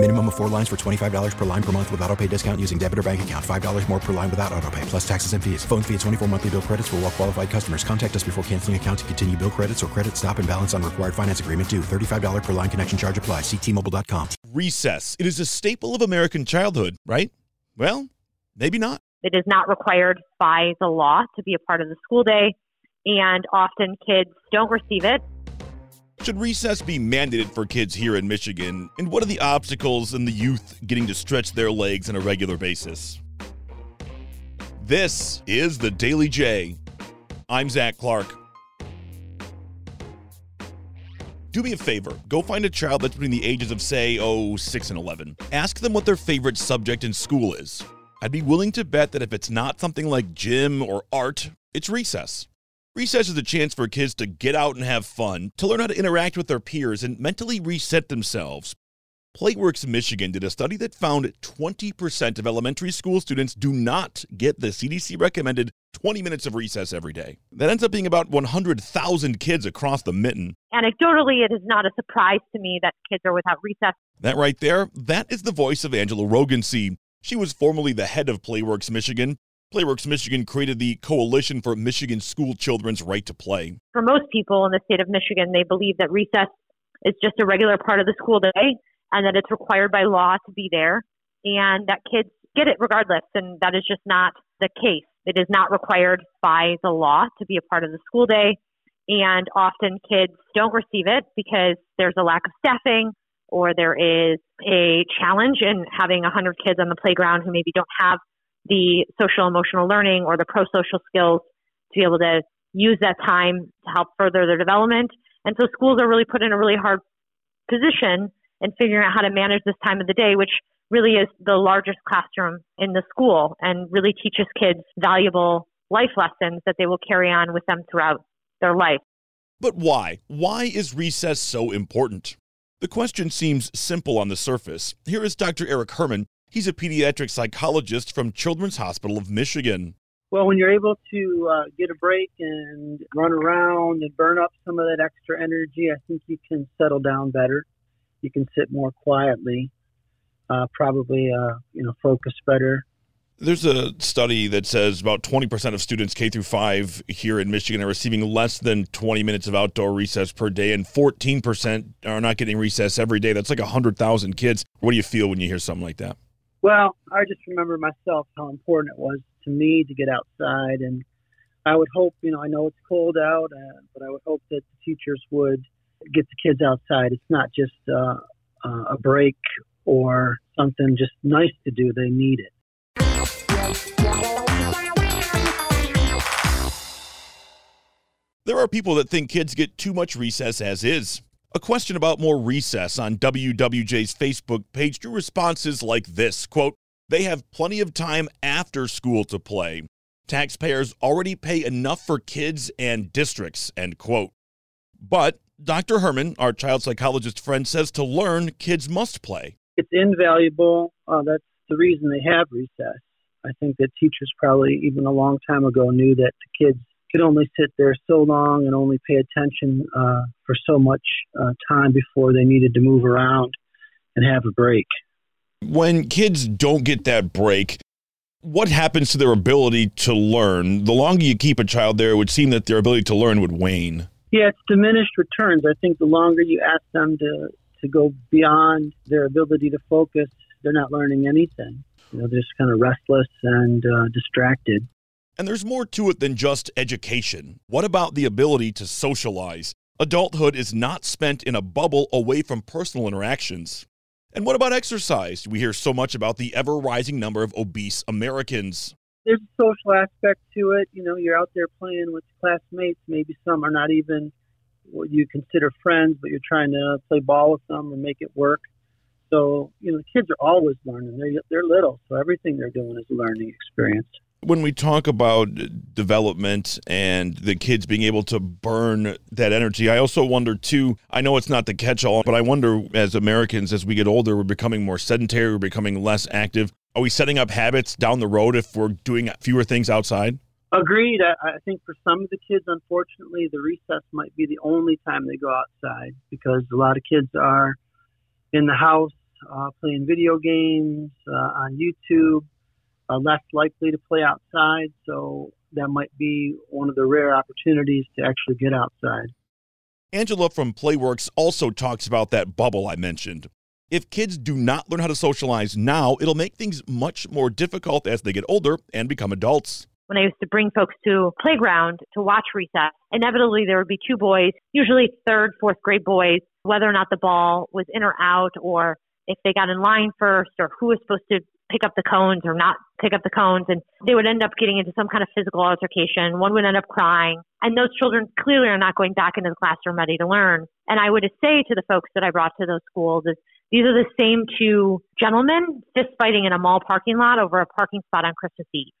Minimum of four lines for $25 per line per month with auto pay discount using debit or bank account. $5 more per line without auto pay, plus taxes and fees. Phone fee at 24 monthly bill credits for all well qualified customers. Contact us before canceling account to continue bill credits or credit stop and balance on required finance agreement due. $35 per line connection charge apply. Ctmobile.com. Recess. It is a staple of American childhood, right? Well, maybe not. It is not required by the law to be a part of the school day, and often kids don't receive it should recess be mandated for kids here in Michigan? And what are the obstacles in the youth getting to stretch their legs on a regular basis? This is the Daily J. I'm Zach Clark. Do me a favor. Go find a child that's between the ages of, say, oh, 6 and 11. Ask them what their favorite subject in school is. I'd be willing to bet that if it's not something like gym or art, it's recess. Recess is a chance for kids to get out and have fun, to learn how to interact with their peers and mentally reset themselves. Playworks Michigan did a study that found 20% of elementary school students do not get the CDC recommended 20 minutes of recess every day. That ends up being about 100,000 kids across the mitten. Anecdotally, it is not a surprise to me that kids are without recess. That right there, that is the voice of Angela Roggency. She was formerly the head of Playworks Michigan. Playworks Michigan created the Coalition for Michigan School Children's Right to Play. For most people in the state of Michigan, they believe that recess is just a regular part of the school day and that it's required by law to be there and that kids get it regardless. And that is just not the case. It is not required by the law to be a part of the school day. And often kids don't receive it because there's a lack of staffing or there is a challenge in having 100 kids on the playground who maybe don't have the social emotional learning or the pro social skills to be able to use that time to help further their development. And so schools are really put in a really hard position in figuring out how to manage this time of the day, which really is the largest classroom in the school and really teaches kids valuable life lessons that they will carry on with them throughout their life. But why? Why is recess so important? The question seems simple on the surface. Here is Dr. Eric Herman, He's a pediatric psychologist from Children's Hospital of Michigan. Well, when you're able to uh, get a break and run around and burn up some of that extra energy, I think you can settle down better. You can sit more quietly, uh, probably uh, you know focus better. There's a study that says about 20% of students K through 5 here in Michigan are receiving less than 20 minutes of outdoor recess per day, and 14% are not getting recess every day. That's like 100,000 kids. What do you feel when you hear something like that? Well, I just remember myself how important it was to me to get outside, and I would hope, you know, I know it's cold out, uh, but I would hope that the teachers would get the kids outside. It's not just uh, uh, a break or something just nice to do; they need it. There are people that think kids get too much recess as is. A question about more recess on WWJ's Facebook page drew responses like this quote, They have plenty of time after school to play. Taxpayers already pay enough for kids and districts, end quote. But Dr. Herman, our child psychologist friend, says to learn, kids must play. It's invaluable. Uh, that's the reason they have recess. I think that teachers probably, even a long time ago, knew that the kids could only sit there so long and only pay attention uh, for so much uh, time before they needed to move around and have a break. When kids don't get that break, what happens to their ability to learn? The longer you keep a child there, it would seem that their ability to learn would wane. Yeah, it's diminished returns. I think the longer you ask them to, to go beyond their ability to focus, they're not learning anything. You know, they're just kind of restless and uh, distracted. And there's more to it than just education. What about the ability to socialize? Adulthood is not spent in a bubble away from personal interactions. And what about exercise? We hear so much about the ever rising number of obese Americans. There's a social aspect to it. You know, you're out there playing with classmates. Maybe some are not even what you consider friends, but you're trying to play ball with them or make it work. So, you know, the kids are always learning. They're, they're little, so everything they're doing is a learning experience. When we talk about development and the kids being able to burn that energy, I also wonder too. I know it's not the catch all, but I wonder as Americans, as we get older, we're becoming more sedentary, we're becoming less active. Are we setting up habits down the road if we're doing fewer things outside? Agreed. I, I think for some of the kids, unfortunately, the recess might be the only time they go outside because a lot of kids are in the house uh, playing video games uh, on YouTube, uh, less likely to play outside. So that might be one of the rare opportunities to actually get outside. Angela from Playworks also talks about that bubble I mentioned. If kids do not learn how to socialize now, it'll make things much more difficult as they get older and become adults when I used to bring folks to playground to watch recess, inevitably there would be two boys, usually third, fourth grade boys, whether or not the ball was in or out, or if they got in line first, or who was supposed to pick up the cones or not pick up the cones. And they would end up getting into some kind of physical altercation. One would end up crying. And those children clearly are not going back into the classroom ready to learn. And I would say to the folks that I brought to those schools is these are the same two gentlemen fist fighting in a mall parking lot over a parking spot on Christmas Eve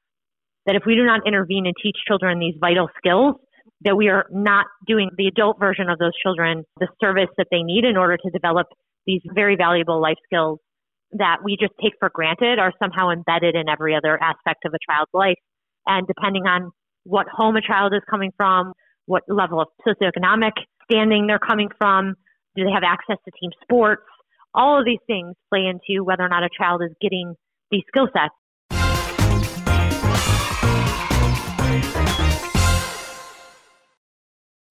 that if we do not intervene and teach children these vital skills, that we are not doing the adult version of those children the service that they need in order to develop these very valuable life skills that we just take for granted are somehow embedded in every other aspect of a child's life. And depending on what home a child is coming from, what level of socioeconomic standing they're coming from, do they have access to team sports? All of these things play into whether or not a child is getting these skill sets.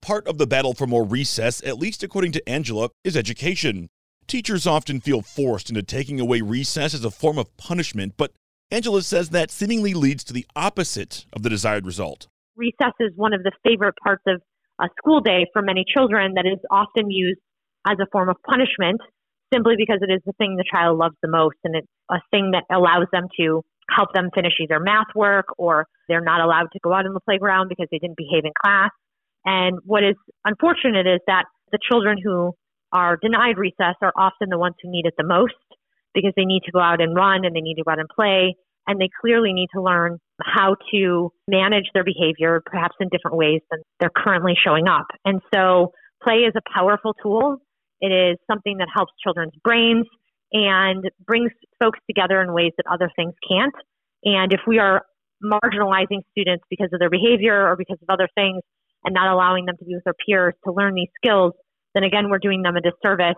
Part of the battle for more recess, at least according to Angela, is education. Teachers often feel forced into taking away recess as a form of punishment, but Angela says that seemingly leads to the opposite of the desired result. Recess is one of the favorite parts of a school day for many children that is often used as a form of punishment simply because it is the thing the child loves the most and it's a thing that allows them to help them finish either math work or they're not allowed to go out in the playground because they didn't behave in class. And what is unfortunate is that the children who are denied recess are often the ones who need it the most because they need to go out and run and they need to go out and play. And they clearly need to learn how to manage their behavior, perhaps in different ways than they're currently showing up. And so play is a powerful tool. It is something that helps children's brains and brings folks together in ways that other things can't. And if we are marginalizing students because of their behavior or because of other things, and not allowing them to be with their peers to learn these skills, then again, we're doing them a disservice.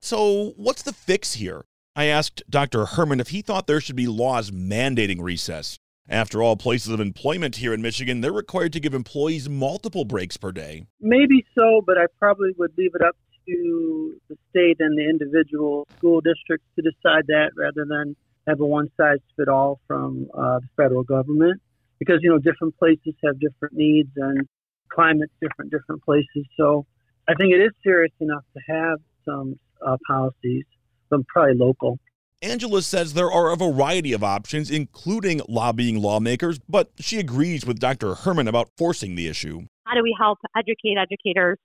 So, what's the fix here? I asked Dr. Herman if he thought there should be laws mandating recess. After all, places of employment here in Michigan, they're required to give employees multiple breaks per day. Maybe so, but I probably would leave it up to the state and the individual school districts to decide that rather than have a one size fit all from uh, the federal government because you know different places have different needs and climates different different places. So I think it is serious enough to have some uh, policies, some probably local. Angela says there are a variety of options, including lobbying lawmakers, but she agrees with Dr. Herman about forcing the issue. How do we help educate educators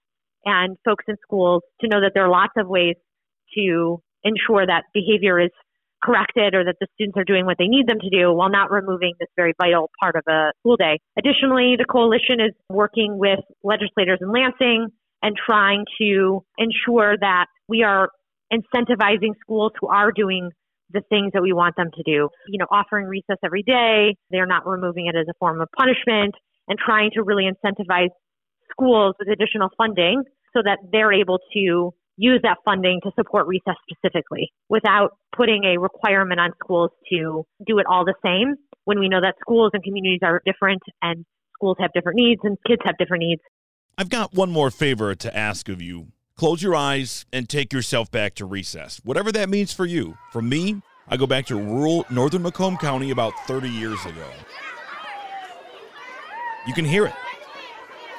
and folks in schools to know that there are lots of ways to ensure that behavior is corrected or that the students are doing what they need them to do while not removing this very vital part of a school day. Additionally, the coalition is working with legislators in Lansing and trying to ensure that we are incentivizing schools who are doing the things that we want them to do. You know, offering recess every day, they're not removing it as a form of punishment, and trying to really incentivize schools with additional funding so that they're able to use that funding to support recess specifically without putting a requirement on schools to do it all the same when we know that schools and communities are different and schools have different needs and kids have different needs. I've got one more favor to ask of you. Close your eyes and take yourself back to recess, whatever that means for you. For me, I go back to rural northern Macomb County about 30 years ago. You can hear it.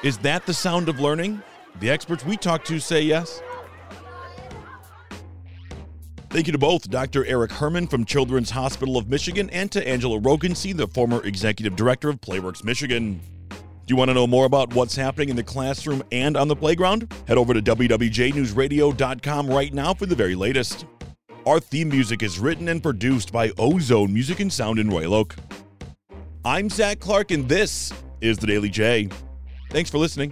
Is that the sound of learning? The experts we talk to say yes. Thank you to both Dr. Eric Herman from Children's Hospital of Michigan and to Angela Roggency, the former executive director of Playworks Michigan. Do you want to know more about what's happening in the classroom and on the playground? Head over to WWJNewsRadio.com right now for the very latest. Our theme music is written and produced by Ozone Music and Sound in Royal Oak. I'm Zach Clark, and this is the Daily J. Thanks for listening.